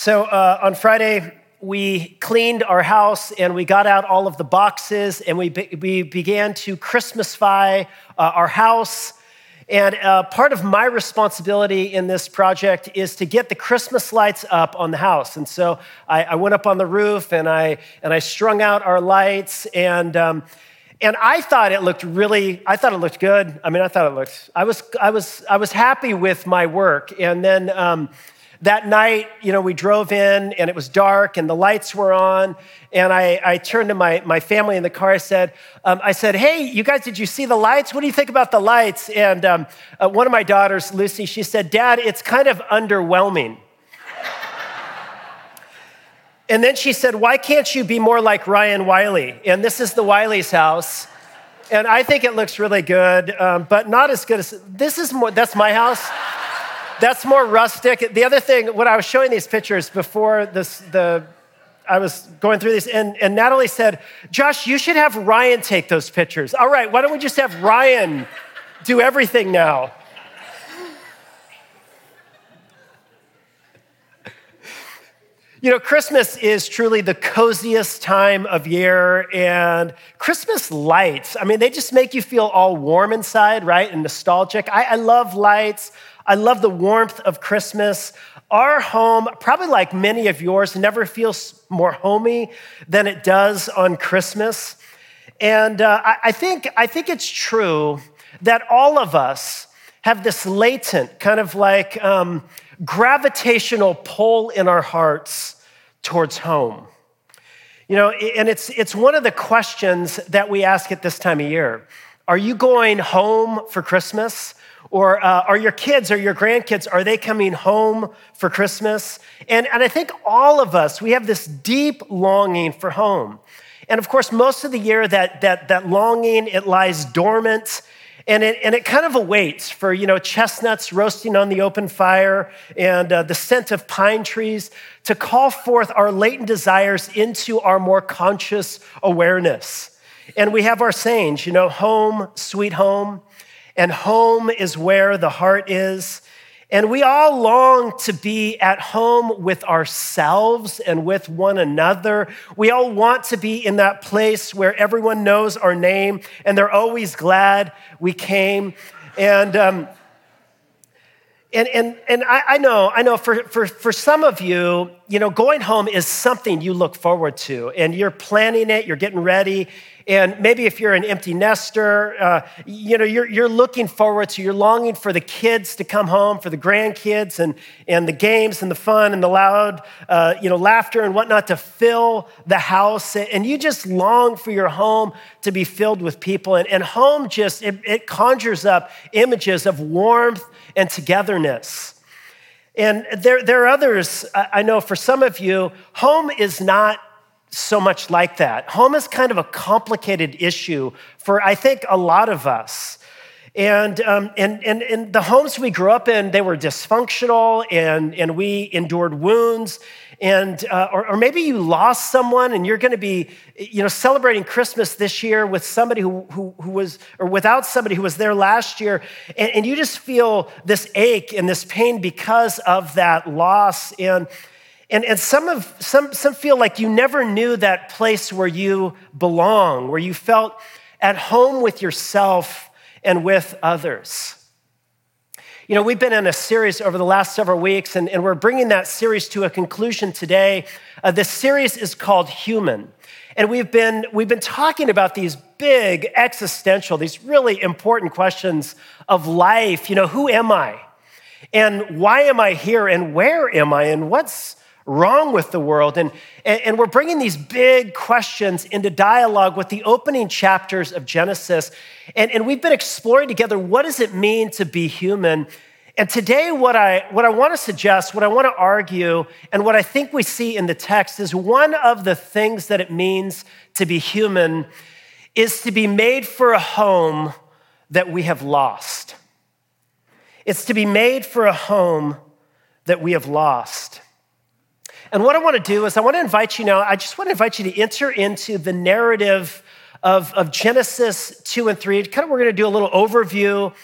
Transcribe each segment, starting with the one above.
So uh, on Friday, we cleaned our house and we got out all of the boxes and we, be- we began to Christmasify uh, our house. And uh, part of my responsibility in this project is to get the Christmas lights up on the house. And so I, I went up on the roof and I, and I strung out our lights. And, um, and I thought it looked really, I thought it looked good. I mean, I thought it looked, I was, I was, I was happy with my work. And then, um, that night, you know, we drove in and it was dark and the lights were on. And I, I turned to my, my family in the car. I said, um, I said, hey, you guys, did you see the lights? What do you think about the lights? And um, uh, one of my daughters, Lucy, she said, Dad, it's kind of underwhelming. and then she said, why can't you be more like Ryan Wiley? And this is the Wiley's house. And I think it looks really good, um, but not as good as this is more, that's my house. That's more rustic. The other thing, when I was showing these pictures before this, the I was going through these, and, and Natalie said, Josh, you should have Ryan take those pictures. All right, why don't we just have Ryan do everything now? You know, Christmas is truly the coziest time of year, and Christmas lights, I mean, they just make you feel all warm inside, right? And nostalgic. I, I love lights. I love the warmth of Christmas. Our home, probably like many of yours, never feels more homey than it does on Christmas. And uh, I, think, I think it's true that all of us have this latent, kind of like um, gravitational pull in our hearts towards home. You know, and it's, it's one of the questions that we ask at this time of year. Are you going home for Christmas? Or uh, are your kids or your grandkids, are they coming home for Christmas? And, and I think all of us, we have this deep longing for home. And of course, most of the year, that, that, that longing, it lies dormant and it, and it kind of awaits for you know chestnuts roasting on the open fire and uh, the scent of pine trees to call forth our latent desires into our more conscious awareness and we have our sayings you know home sweet home and home is where the heart is. And we all long to be at home with ourselves and with one another. We all want to be in that place where everyone knows our name and they're always glad we came. And, um, and, and, and I, I know, I know for, for, for some of you, you know, going home is something you look forward to and you're planning it, you're getting ready, and maybe if you're an empty nester, uh, you know, you're, you're looking forward to, you're longing for the kids to come home, for the grandkids and, and the games and the fun and the loud, uh, you know, laughter and whatnot to fill the house. And you just long for your home to be filled with people. And, and home just, it, it conjures up images of warmth and togetherness. And there, there are others, I know for some of you, home is not so much like that. Home is kind of a complicated issue for, I think, a lot of us. And, um, and, and, and the homes we grew up in, they were dysfunctional and, and we endured wounds. And, uh, or, or maybe you lost someone and you're going to be, you know, celebrating Christmas this year with somebody who, who, who was, or without somebody who was there last year. And, and you just feel this ache and this pain because of that loss. And, and, and some, of, some, some feel like you never knew that place where you belong, where you felt at home with yourself and with others. You know, we've been in a series over the last several weeks, and, and we're bringing that series to a conclusion today. Uh, this series is called Human. And we've been, we've been talking about these big existential, these really important questions of life. You know, who am I? And why am I here? And where am I? And what's, wrong with the world. And, and we're bringing these big questions into dialogue with the opening chapters of Genesis. And, and we've been exploring together what does it mean to be human? And today, what I, what I want to suggest, what I want to argue, and what I think we see in the text is one of the things that it means to be human is to be made for a home that we have lost. It's to be made for a home that we have lost. And what I want to do is I want to invite you now, I just want to invite you to enter into the narrative of, of Genesis 2 and 3. Kind of, we're going to do a little overview,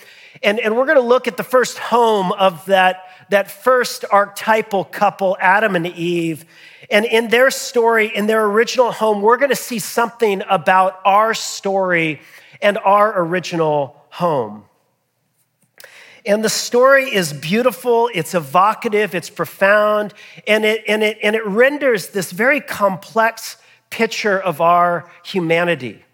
and, and we're going to look at the first home of that, that first archetypal couple, Adam and Eve. And in their story, in their original home, we're going to see something about our story and our original home. And the story is beautiful, it's evocative, it's profound, and it, and it, and it renders this very complex picture of our humanity.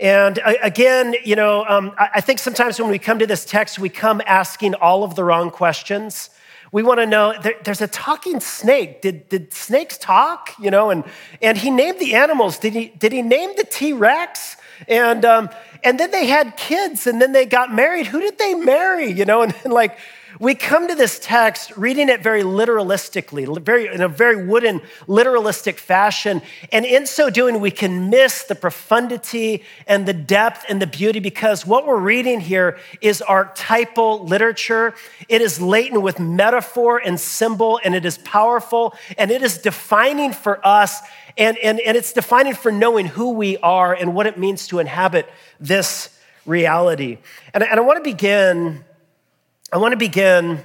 And again, you know, um, I think sometimes when we come to this text, we come asking all of the wrong questions. We want to know there, there's a talking snake. Did, did snakes talk? You know, and, and he named the animals. Did he, did he name the T Rex? And, um, and then they had kids and then they got married. Who did they marry? You know, and, and like, we come to this text reading it very literalistically, very, in a very wooden, literalistic fashion. And in so doing, we can miss the profundity and the depth and the beauty because what we're reading here is archetypal literature. It is laden with metaphor and symbol, and it is powerful, and it is defining for us, and, and, and it's defining for knowing who we are and what it means to inhabit this reality. And, and I want to begin I want to begin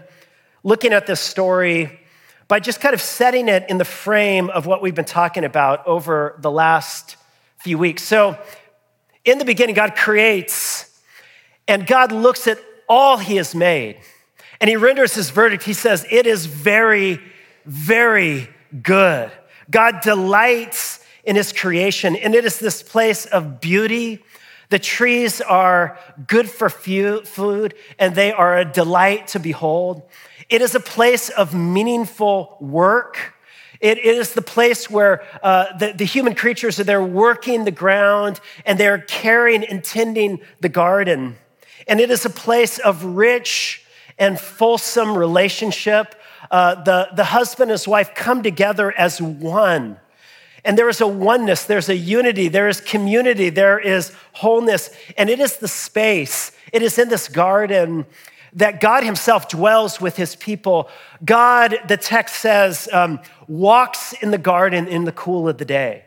looking at this story by just kind of setting it in the frame of what we've been talking about over the last few weeks. So, in the beginning, God creates, and God looks at all He has made, and He renders His verdict. He says, It is very, very good. God delights in His creation, and it is this place of beauty the trees are good for food and they are a delight to behold. It is a place of meaningful work. It is the place where uh, the, the, human creatures are there working the ground and they're caring and tending the garden. And it is a place of rich and fulsome relationship. Uh, the, the husband and his wife come together as one. And there is a oneness, there's a unity, there is community, there is wholeness. And it is the space, it is in this garden that God Himself dwells with His people. God, the text says, um, walks in the garden in the cool of the day.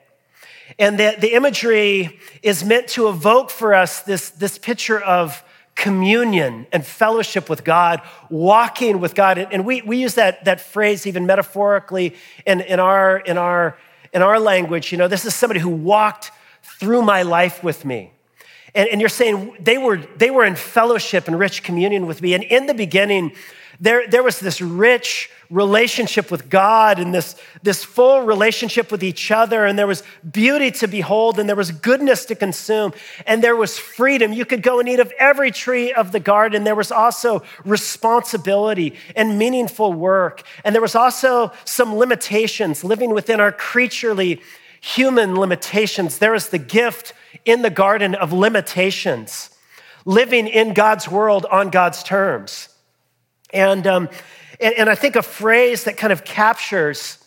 And the, the imagery is meant to evoke for us this, this picture of communion and fellowship with God, walking with God. And we, we use that, that phrase even metaphorically in, in, our, in our in our language, you know, this is somebody who walked through my life with me. And, and, you're saying they were, they were in fellowship and rich communion with me. And in the beginning, there, there was this rich relationship with God and this, this full relationship with each other. And there was beauty to behold and there was goodness to consume. And there was freedom. You could go and eat of every tree of the garden. There was also responsibility and meaningful work. And there was also some limitations living within our creaturely human limitations. There is the gift in the garden of limitations, living in God's world on God's terms. And, um, and, and I think a phrase that kind of captures,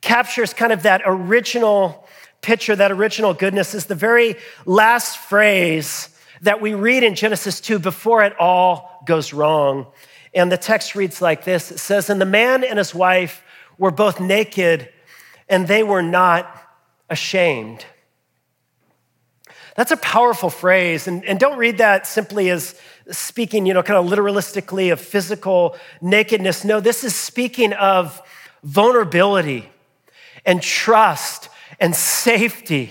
captures kind of that original picture, that original goodness, is the very last phrase that we read in Genesis 2 before it all goes wrong. And the text reads like this It says, And the man and his wife were both naked, and they were not ashamed. That's a powerful phrase. And, and don't read that simply as speaking, you know, kind of literalistically of physical nakedness. No, this is speaking of vulnerability and trust and safety,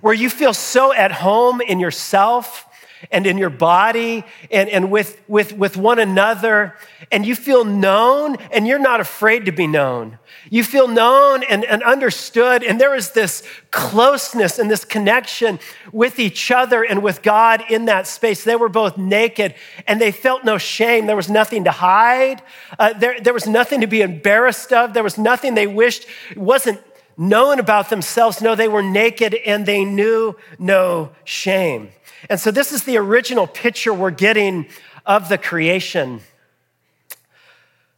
where you feel so at home in yourself and in your body and, and with, with, with one another, and you feel known and you're not afraid to be known. You feel known and, and understood, and there is this closeness and this connection with each other and with God in that space. They were both naked and they felt no shame. There was nothing to hide, uh, there, there was nothing to be embarrassed of, there was nothing they wished wasn't known about themselves. No, they were naked and they knew no shame. And so, this is the original picture we're getting of the creation.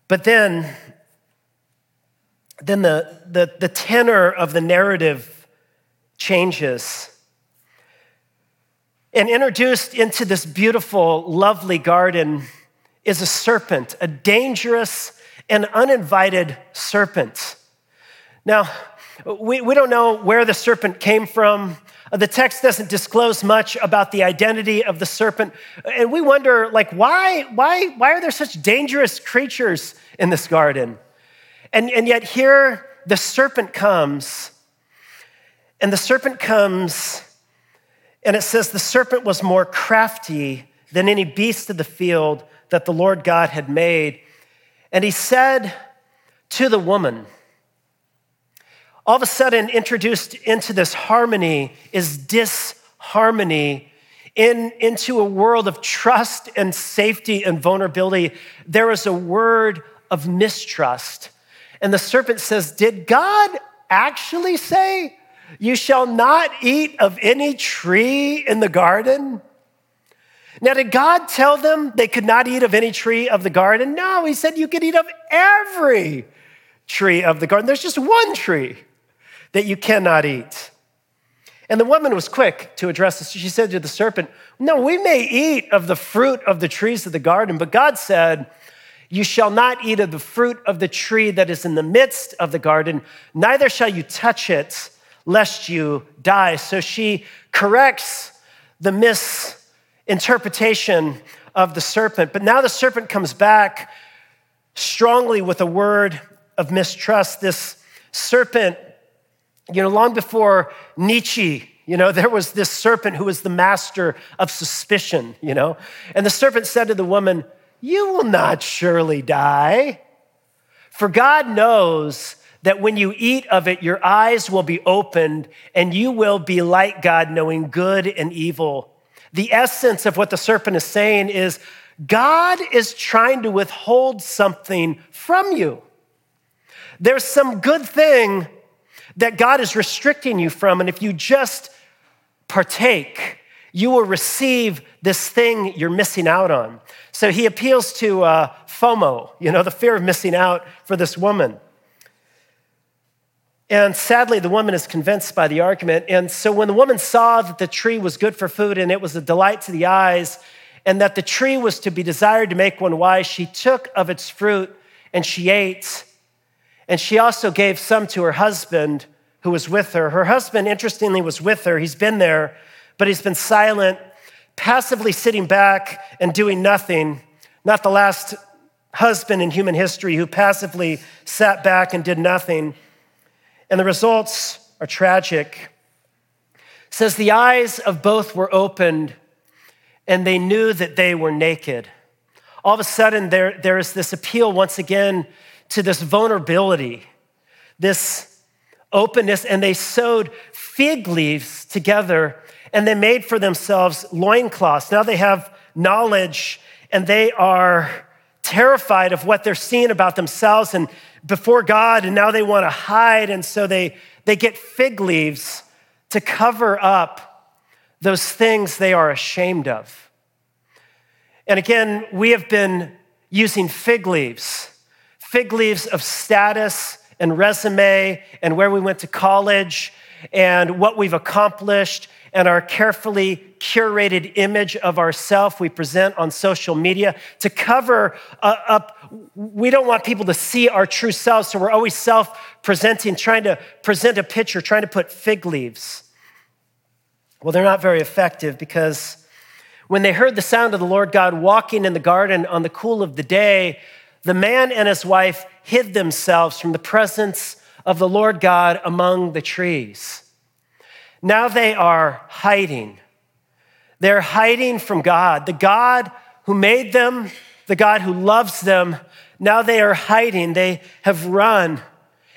But then, then the, the, the tenor of the narrative changes. And introduced into this beautiful, lovely garden is a serpent, a dangerous and uninvited serpent. Now, we, we don't know where the serpent came from. Uh, the text doesn't disclose much about the identity of the serpent. And we wonder, like, why, why, why are there such dangerous creatures in this garden? And, and yet here the serpent comes, and the serpent comes, and it says the serpent was more crafty than any beast of the field that the Lord God had made. And he said to the woman, all of a sudden, introduced into this harmony is disharmony. In, into a world of trust and safety and vulnerability, there is a word of mistrust. And the serpent says, Did God actually say, You shall not eat of any tree in the garden? Now, did God tell them they could not eat of any tree of the garden? No, He said you could eat of every tree of the garden. There's just one tree that you cannot eat. And the woman was quick to address this. She said to the serpent, No, we may eat of the fruit of the trees of the garden, but God said, You shall not eat of the fruit of the tree that is in the midst of the garden, neither shall you touch it, lest you die. So she corrects the misinterpretation of the serpent. But now the serpent comes back strongly with a word of mistrust. This serpent you know, long before Nietzsche, you know, there was this serpent who was the master of suspicion, you know. And the serpent said to the woman, You will not surely die. For God knows that when you eat of it, your eyes will be opened and you will be like God, knowing good and evil. The essence of what the serpent is saying is God is trying to withhold something from you. There's some good thing that God is restricting you from. And if you just partake, you will receive this thing you're missing out on. So he appeals to uh, FOMO, you know, the fear of missing out for this woman. And sadly, the woman is convinced by the argument. And so when the woman saw that the tree was good for food and it was a delight to the eyes, and that the tree was to be desired to make one wise, she took of its fruit and she ate. And she also gave some to her husband who was with her. Her husband, interestingly, was with her. He's been there, but he's been silent, passively sitting back and doing nothing. Not the last husband in human history who passively sat back and did nothing. And the results are tragic. It says the eyes of both were opened and they knew that they were naked. All of a sudden, there, there is this appeal once again to this vulnerability, this openness, and they sewed fig leaves together and they made for themselves loincloths. Now they have knowledge and they are terrified of what they're seeing about themselves and before God, and now they want to hide, and so they, they get fig leaves to cover up those things they are ashamed of. And again, we have been using fig leaves fig leaves of status and resume and where we went to college and what we've accomplished and our carefully curated image of ourself we present on social media to cover uh, up we don't want people to see our true selves so we're always self-presenting trying to present a picture trying to put fig leaves well they're not very effective because when they heard the sound of the lord god walking in the garden on the cool of the day the man and his wife hid themselves from the presence of the Lord God among the trees. Now they are hiding. They're hiding from God, the God who made them, the God who loves them. Now they are hiding. They have run.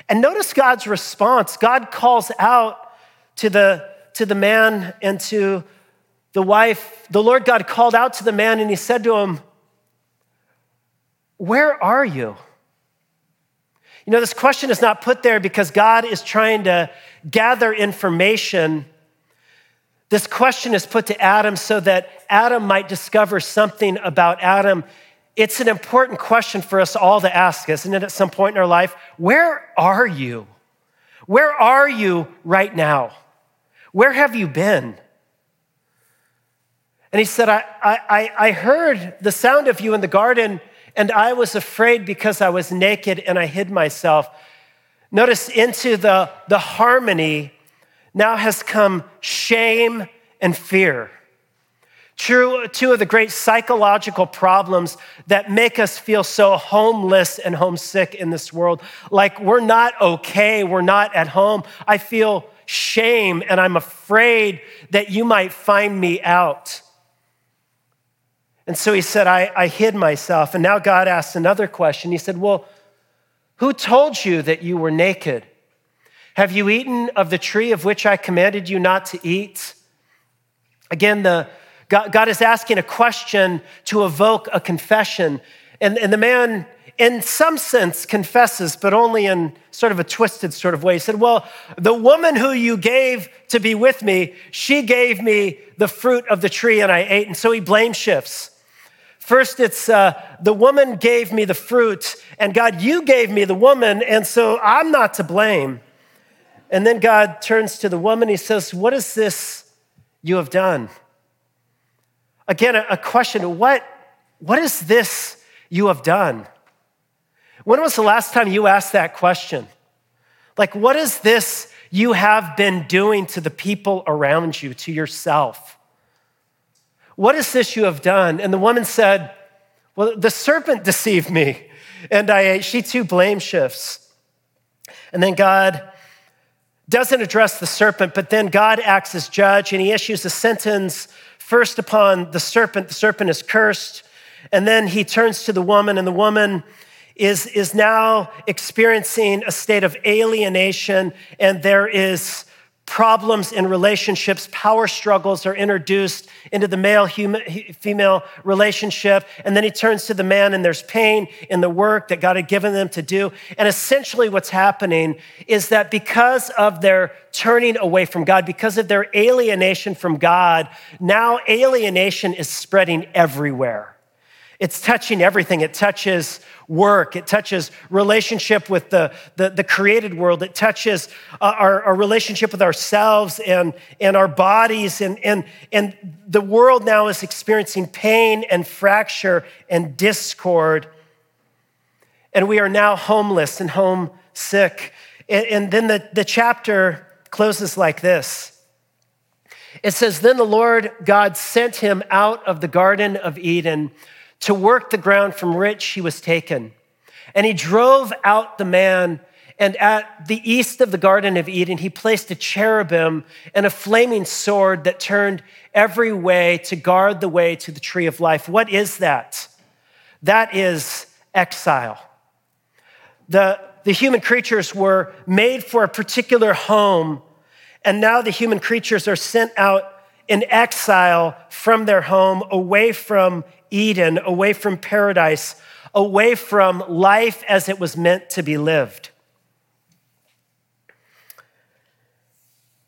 And notice God's response. God calls out to the, to the man and to the wife. The Lord God called out to the man and he said to him, where are you? You know, this question is not put there because God is trying to gather information. This question is put to Adam so that Adam might discover something about Adam. It's an important question for us all to ask, isn't it, at some point in our life? Where are you? Where are you right now? Where have you been? And he said, I, I, I heard the sound of you in the garden and I was afraid because I was naked and I hid myself. Notice into the, the harmony, now has come shame and fear. True, two of the great psychological problems that make us feel so homeless and homesick in this world. Like we're not okay, we're not at home. I feel shame and I'm afraid that you might find me out. And so he said, I, I hid myself. And now God asked another question. He said, Well, who told you that you were naked? Have you eaten of the tree of which I commanded you not to eat? Again, the God, God is asking a question to evoke a confession. And, and the man, in some sense, confesses, but only in sort of a twisted sort of way. He said, Well, the woman who you gave to be with me, she gave me the fruit of the tree and I ate. And so he blame shifts. First, it's uh, the woman gave me the fruit, and God, you gave me the woman, and so I'm not to blame. And then God turns to the woman, he says, What is this you have done? Again, a question what, what is this you have done? When was the last time you asked that question? Like, what is this you have been doing to the people around you, to yourself? What is this you have done? And the woman said, Well, the serpent deceived me, and I ate. She too blame shifts. And then God doesn't address the serpent, but then God acts as judge and he issues a sentence first upon the serpent. The serpent is cursed. And then he turns to the woman, and the woman is, is now experiencing a state of alienation, and there is problems in relationships, power struggles are introduced into the male female relationship. And then he turns to the man, and there's pain in the work that God had given them to do. And essentially, what's happening is that because of their turning away from God, because of their alienation from God, now alienation is spreading everywhere. It's touching everything. It touches work. It touches relationship with the, the, the created world. It touches uh, our, our, relationship with ourselves and, and our bodies. And, and, and the world now is experiencing pain and fracture and discord. And we are now homeless and homesick. And, and then the, the chapter closes like this. It says, Then the Lord God sent him out of the Garden of Eden to work the ground from which he was taken. And he drove out the man, and at the east of the Garden of Eden, he placed a cherubim and a flaming sword that turned every way to guard the way to the tree of life. What is that? That is exile. The, the human creatures were made for a particular home, and now the human creatures are sent out in exile from their home, away from Eden, away from paradise, away from life as it was meant to be lived.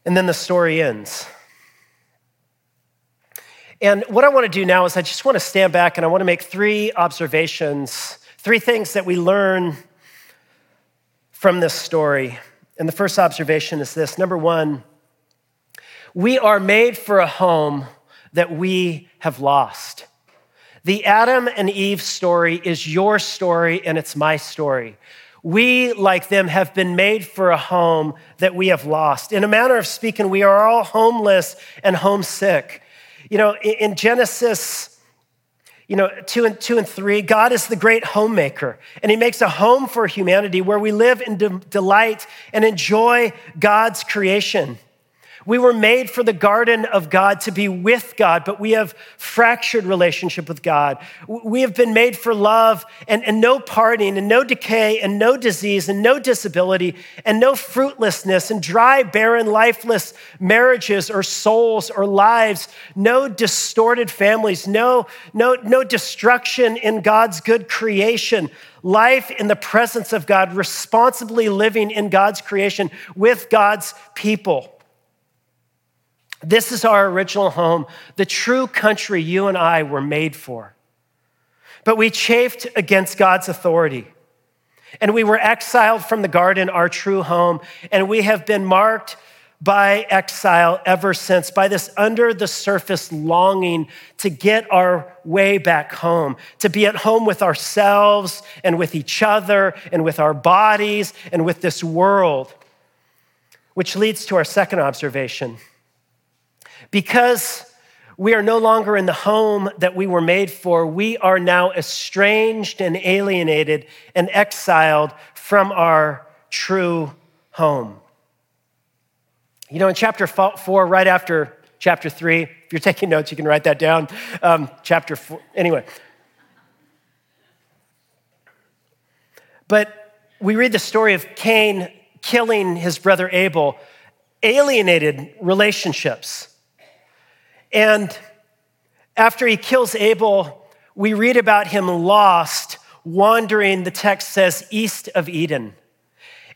And then the story ends. And what I want to do now is I just want to stand back and I want to make three observations, three things that we learn from this story. And the first observation is this number one, we are made for a home that we have lost. The Adam and Eve story is your story and it's my story. We, like them, have been made for a home that we have lost. In a manner of speaking, we are all homeless and homesick. You know, in Genesis, you know, two and two and three, God is the great homemaker, and He makes a home for humanity where we live in de- delight and enjoy God's creation. We were made for the garden of God to be with God, but we have fractured relationship with God. We have been made for love and, and no parting and no decay and no disease and no disability and no fruitlessness and dry, barren, lifeless marriages or souls or lives, no distorted families, no, no, no destruction in God's good creation. Life in the presence of God, responsibly living in God's creation with God's people. This is our original home, the true country you and I were made for. But we chafed against God's authority. And we were exiled from the garden, our true home. And we have been marked by exile ever since, by this under the surface longing to get our way back home, to be at home with ourselves and with each other and with our bodies and with this world. which leads to our second observation. Because we are no longer in the home that we were made for, we are now estranged and alienated and exiled from our true home. You know, in chapter four, right after chapter three, if you're taking notes, you can write that down. Um, chapter four, anyway. But we read the story of Cain killing his brother Abel, alienated relationships. And after he kills Abel, we read about him lost, wandering, the text says, east of Eden.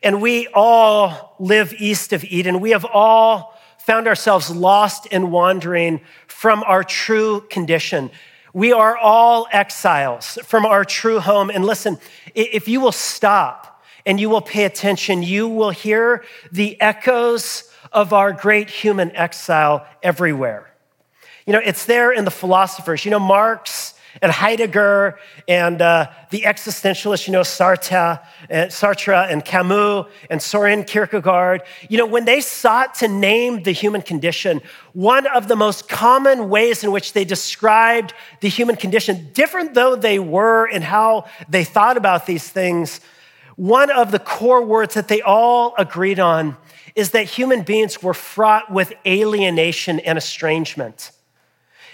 And we all live east of Eden. We have all found ourselves lost and wandering from our true condition. We are all exiles from our true home. And listen, if you will stop and you will pay attention, you will hear the echoes of our great human exile everywhere. You know, it's there in the philosophers. You know, Marx and Heidegger and uh, the existentialists, you know, Sartre and, Sartre and Camus and Soren Kierkegaard, you know, when they sought to name the human condition, one of the most common ways in which they described the human condition, different though they were in how they thought about these things, one of the core words that they all agreed on is that human beings were fraught with alienation and estrangement.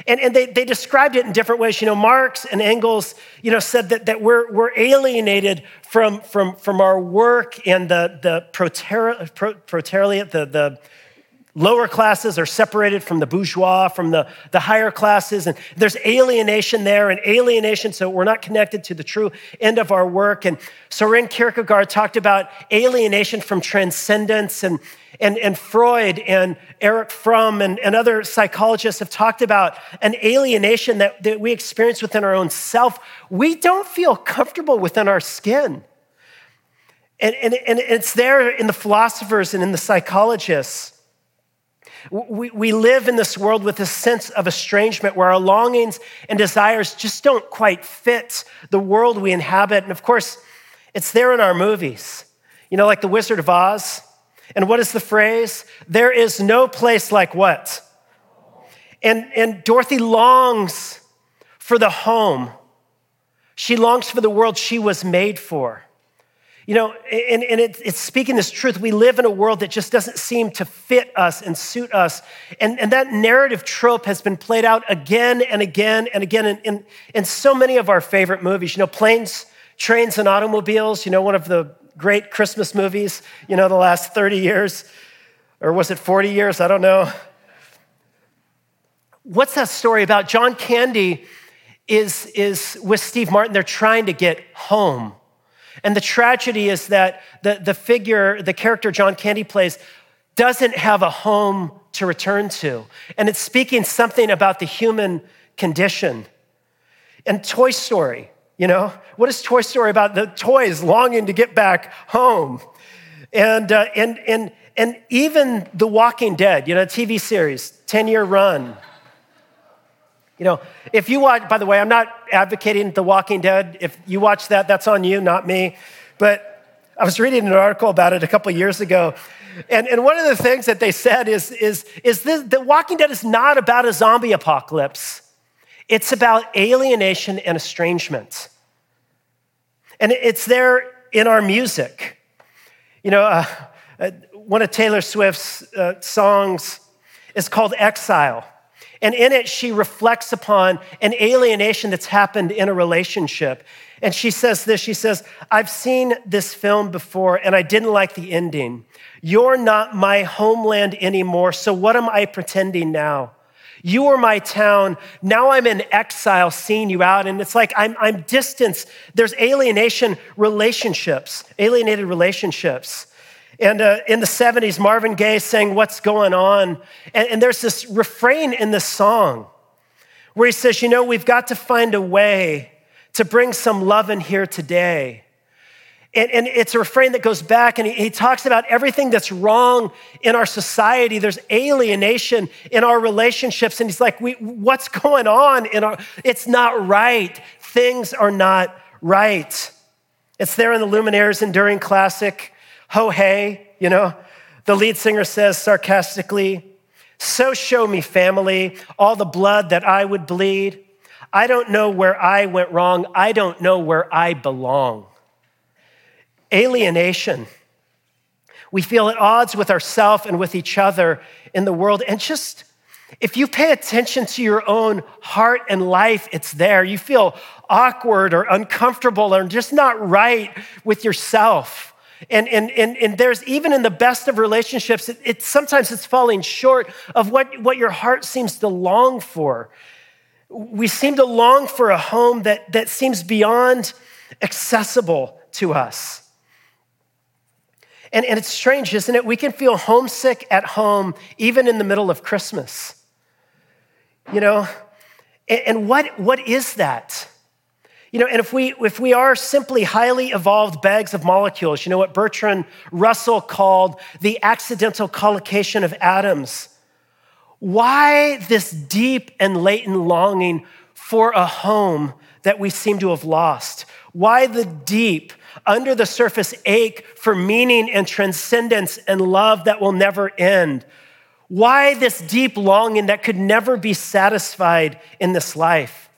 And, and they, they described it in different ways. You know, Marx and Engels, you know, said that, that we're, we're alienated from, from, from our work and the, the proletariat, the, the, Lower classes are separated from the bourgeois, from the, the higher classes, and there's alienation there and alienation, so we're not connected to the true end of our work. And Soren Kierkegaard talked about alienation from transcendence, and, and, and Freud and Erich Fromm and, and other psychologists have talked about an alienation that, that we experience within our own self. We don't feel comfortable within our skin. And, and, and it's there in the philosophers and in the psychologists. We, we live in this world with a sense of estrangement where our longings and desires just don't quite fit the world we inhabit. And of course, it's there in our movies. You know, like The Wizard of Oz. And what is the phrase? There is no place like what? And, and Dorothy longs for the home. She longs for the world she was made for. You know, and, and it, it's speaking this truth. We live in a world that just doesn't seem to fit us and suit us. And, and that narrative trope has been played out again and again and again in, in, in so many of our favorite movies. You know, Planes, Trains, and Automobiles, you know, one of the great Christmas movies, you know, the last 30 years. Or was it 40 years? I don't know. What's that story about? John Candy is, is with Steve Martin. They're trying to get home and the tragedy is that the, the figure, the character John Candy plays, doesn't have a home to return to. And it's speaking something about the human condition. And Toy Story, you know, what is Toy Story about? The toys longing to get back home. And, uh, and, and, and even The Walking Dead, you know, TV series, 10 year run. You know, if you watch, by the way, I'm not advocating The Walking Dead. If you watch that, that's on you, not me. But I was reading an article about it a couple years ago. And, and one of the things that they said is, is, is this, The Walking Dead is not about a zombie apocalypse, it's about alienation and estrangement. And it's there in our music. You know, uh, uh one of Taylor Swift's uh, songs is called Exile. And in it, she reflects upon an alienation that's happened in a relationship. And she says this She says, I've seen this film before and I didn't like the ending. You're not my homeland anymore, so what am I pretending now? You were my town. Now I'm in exile seeing you out. And it's like I'm, I'm distanced. There's alienation relationships, alienated relationships. And uh, in the 70s, Marvin Gaye sang What's Going On. And, and there's this refrain in the song where he says, You know, we've got to find a way to bring some love in here today. And, and, it's a refrain that goes back and he, he, talks about everything that's wrong in our society. There's alienation in our relationships. And he's like, we, what's going on in our, it's not right. Things are not right. It's there in the Lumineers Enduring Classic. Ho Hey, you know, The lead singer says sarcastically, So show me, family, all the blood that I would bleed. I don't know where I went wrong. I don't know where I belong. Alienation. We feel at odds with ourselves and with each other in the world. And just, if you pay attention to your own heart and life, it's there. You feel awkward or uncomfortable or just not right with yourself. And, and, and, and there's even in the best of relationships, it, it, sometimes it's falling short of what, what your heart seems to long for. We seem to long for a home that, that seems beyond accessible to us. And, and it's strange, isn't it? We can feel homesick at home even in the middle of Christmas. You know, and, and what, what is that? You know, and if we, if we are simply highly evolved bags of molecules, you know what Bertrand Russell called the accidental collocation of atoms, why this deep and latent longing for a home that we seem to have lost? Why the deep, under the surface ache for meaning and transcendence and love that will never end? Why this deep longing that could never be satisfied in this life?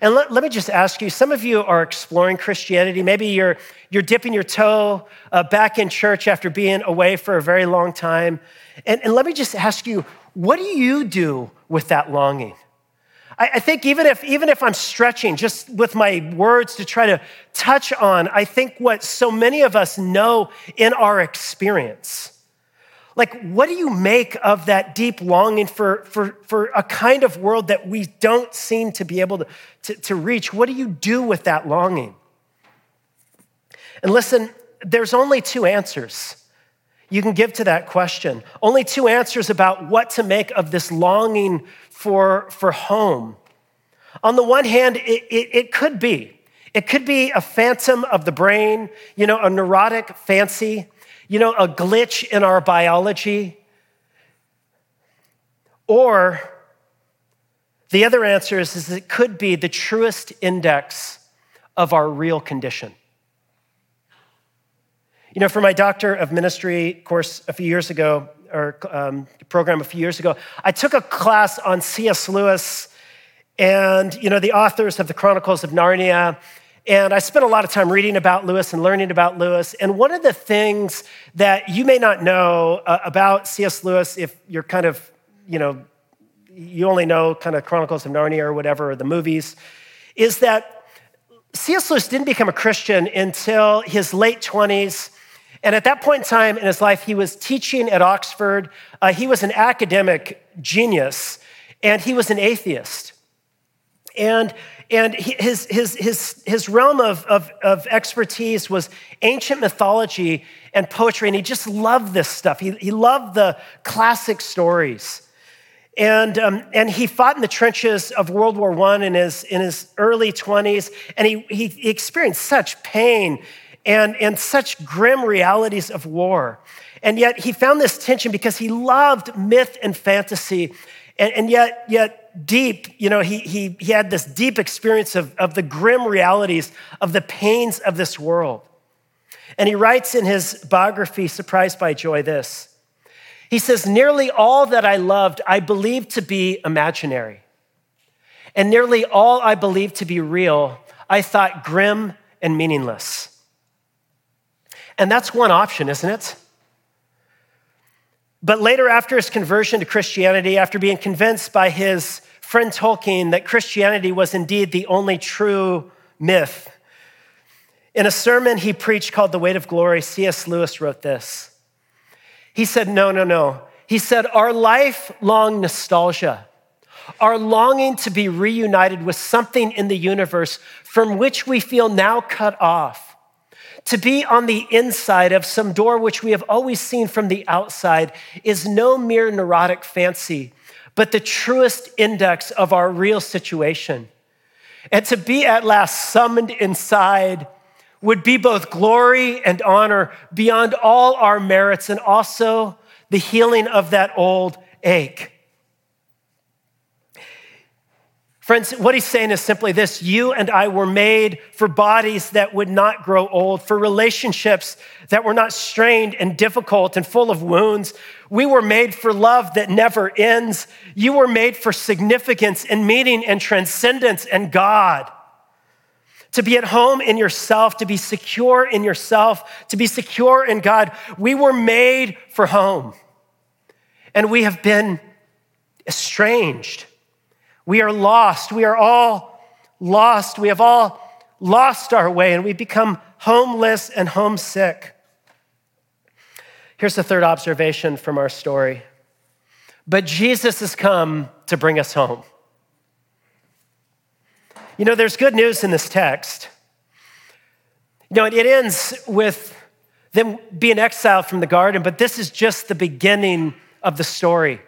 And let, let, me just ask you some of you are exploring Christianity. Maybe you're, you're dipping your toe uh, back in church after being away for a very long time. And, and let me just ask you what do you do with that longing? I, I think even if, even if I'm stretching just with my words to try to touch on, I think what so many of us know in our experience like, what do you make of that deep longing for, for, for a kind of world that we don't seem to be able to, to, to reach? What do you do with that longing? And listen, there's only two answers you can give to that question. Only two answers about what to make of this longing for, for home. On the one hand, it, it, it could be. It could be a phantom of the brain, you know, a neurotic fancy you know, a glitch in our biology? Or the other answer is, is it could be the truest index of our real condition. You know, for my Doctor of Ministry course a few years ago, or um, program a few years ago, I took a class on C.S. Lewis and, you know, the authors of the Chronicles of Narnia and I spent a lot of time reading about Lewis and learning about Lewis. And one of the things that you may not know uh, about C.S. Lewis, if you're kind of, you know, you only know kind of Chronicles of Narnia or whatever, or the movies, is that C.S. Lewis didn't become a Christian until his late 20s. And at that point in time in his life, he was teaching at Oxford. Uh, he was an academic genius, and he was an atheist. And and his, his, his, his realm of, of, of expertise was ancient mythology and poetry, and he just loved this stuff. He, he loved the classic stories. And, um, and he fought in the trenches of World War I in his, in his early 20s, and he, he experienced such pain and, and such grim realities of war. And yet he found this tension because he loved myth and fantasy, and, and yet, yet deep, you know, he, he, he had this deep experience of, of the grim realities of the pains of this world. And he writes in his biography, Surprised by Joy, this. He says, Nearly all that I loved, I believed to be imaginary. And nearly all I believed to be real, I thought grim and meaningless. And that's one option, isn't it? But later, after his conversion to Christianity, after being convinced by his friend Tolkien that Christianity was indeed the only true myth. In a sermon he preached called The Weight of Glory, C.S. Lewis wrote this. He said, No, no, no. He said, Our lifelong nostalgia, our longing to be reunited with something in the universe from which we feel now cut off, to be on the inside of some door which we have always seen from the outside, is no mere neurotic fancy but the truest index of our real situation. And to be at last summoned inside would be both glory and honor beyond all our merits and also the healing of that old ache. Friends, what he's saying is simply this you and I were made for bodies that would not grow old, for relationships that were not strained and difficult and full of wounds. We were made for love that never ends. You were made for significance and meaning and transcendence and God. To be at home in yourself, to be secure in yourself, to be secure in God. We were made for home. And we have been estranged we are lost. We are all lost. We have all lost our way and we become homeless and homesick. Here's the third observation from our story. But Jesus has come to bring us home. You know, there's good news in this text. You know, it ends with them being exiled from the garden, but this is just the beginning of the story.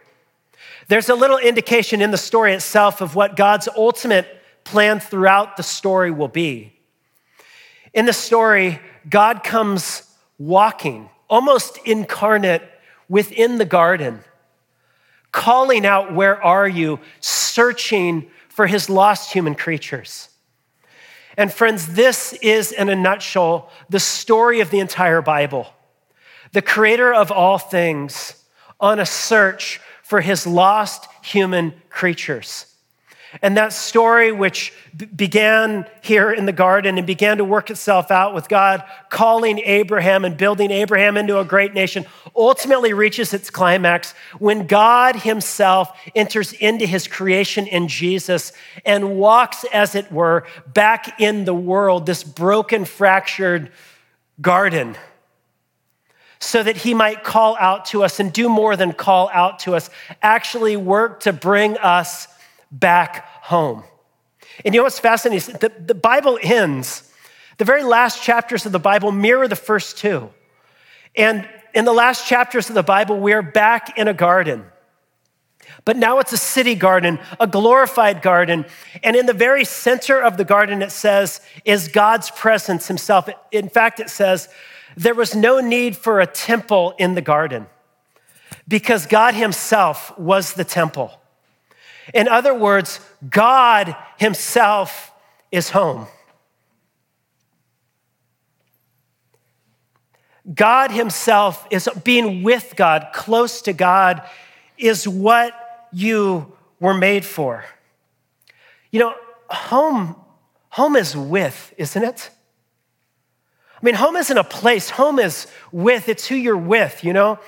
There's a little indication in the story itself of what God's ultimate plan throughout the story will be. In the story, God comes walking, almost incarnate, within the garden, calling out, Where are you? searching for his lost human creatures. And friends, this is, in a nutshell, the story of the entire Bible. The creator of all things on a search for his lost human creatures. And that story, which began here in the garden and began to work itself out with God calling Abraham and building Abraham into a great nation, ultimately reaches its climax when God Himself enters into His creation in Jesus and walks, as it were, back in the world, this broken, fractured garden so that he might call out to us and do more than call out to us, actually work to bring us back home. And you know what's fascinating? The, the Bible ends, the very last chapters of the Bible mirror the first two. And in the last chapters of the Bible, we're back in a garden. But now it's a city garden, a glorified garden. And in the very center of the garden, it says, is God's presence himself. In fact, it says, there was no need for a temple in the garden because God Himself was the temple. In other words, God Himself is home. God Himself is being with God, close to God, is what you were made for. You know, home, home is with, isn't it? I mean, home isn't a place, home is with, it's who you're with, you know?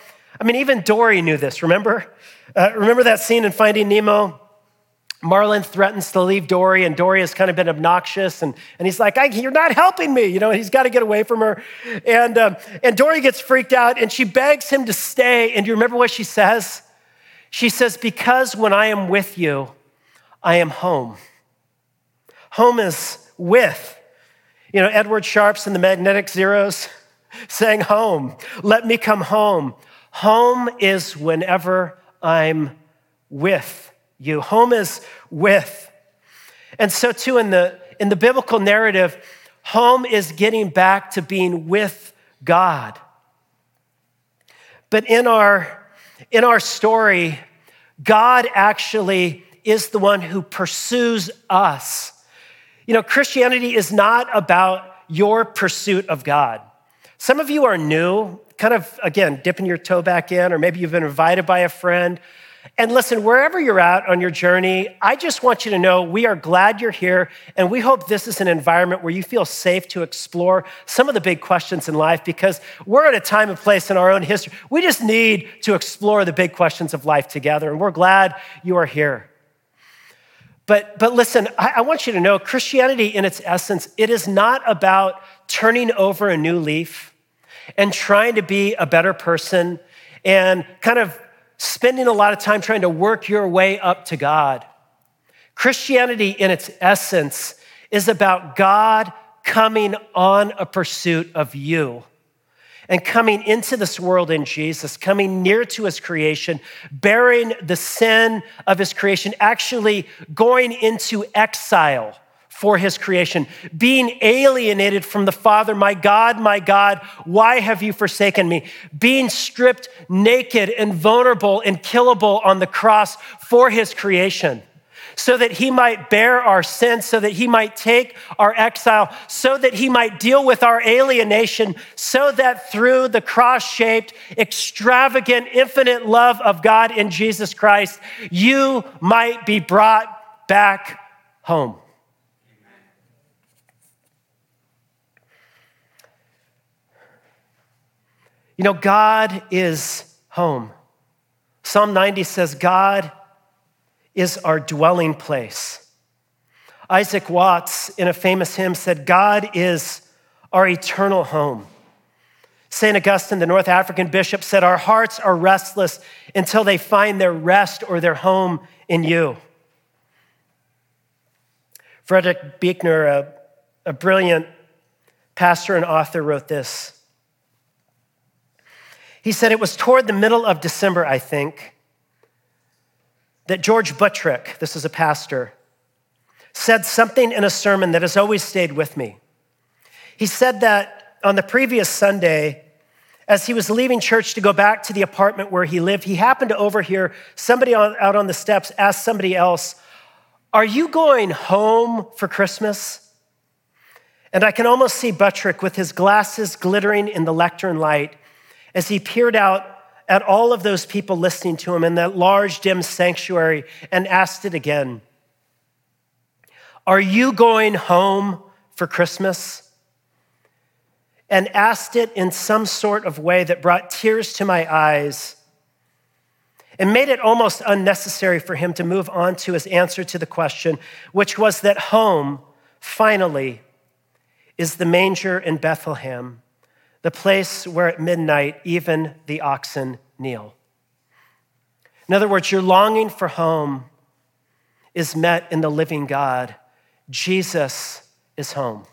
I mean, even Dory knew this, remember? Uh, remember that scene in Finding Nemo? Marlin threatens to leave Dory, and Dory has kind of been obnoxious, and, and he's like, You're not helping me. You know, he's got to get away from her. And, um, and Dory gets freaked out, and she begs him to stay. And do you remember what she says? She says, Because when I am with you, I am home. Home is with. You know, Edward Sharpe's and the Magnetic Zeros saying, Home, let me come home. Home is whenever I'm with you. Home is with. And so, too, in the, in the biblical narrative, home is getting back to being with God. But in our, in our story, God actually is the one who pursues us you know, Christianity is not about your pursuit of God. Some of you are new, kind of, again, dipping your toe back in, or maybe you've been invited by a friend. And listen, wherever you're at on your journey, I just want you to know we are glad you're here, and we hope this is an environment where you feel safe to explore some of the big questions in life because we're at a time and place in our own history. We just need to explore the big questions of life together, and we're glad you are here. But, but listen, I, I want you to know Christianity, in its essence, it is not about turning over a new leaf and trying to be a better person and kind of spending a lot of time trying to work your way up to God. Christianity, in its essence, is about God coming on a pursuit of you and coming into this world in Jesus, coming near to his creation, bearing the sin of his creation, actually going into exile for his creation, being alienated from the Father. My God, my God, why have you forsaken me? Being stripped naked and vulnerable and killable on the cross for his creation so that he might bear our sins, so that he might take our exile, so that he might deal with our alienation, so that through the cross shaped, extravagant, infinite love of God in Jesus Christ, you might be brought back home. You know, God is home. Psalm 90 says, God is our dwelling place. Isaac Watts, in a famous hymn, said, God is our eternal home. St. Augustine, the North African bishop, said, Our hearts are restless until they find their rest or their home in you. Frederick Buechner, a, a brilliant pastor and author, wrote this. He said, It was toward the middle of December, I think, that George Buttrick, this is a pastor, said something in a sermon that has always stayed with me. He said that on the previous Sunday, as he was leaving church to go back to the apartment where he lived, he happened to overhear somebody out on the steps ask somebody else, Are you going home for Christmas? And I can almost see Buttrick with his glasses glittering in the lectern light as he peered out at all of those people listening to him in that large, dim sanctuary and asked it again Are you going home for Christmas? And asked it in some sort of way that brought tears to my eyes and made it almost unnecessary for him to move on to his answer to the question, which was that home, finally, is the manger in Bethlehem the place where at midnight even the oxen kneel. In other words, your longing for home is met in the living God. Jesus is home.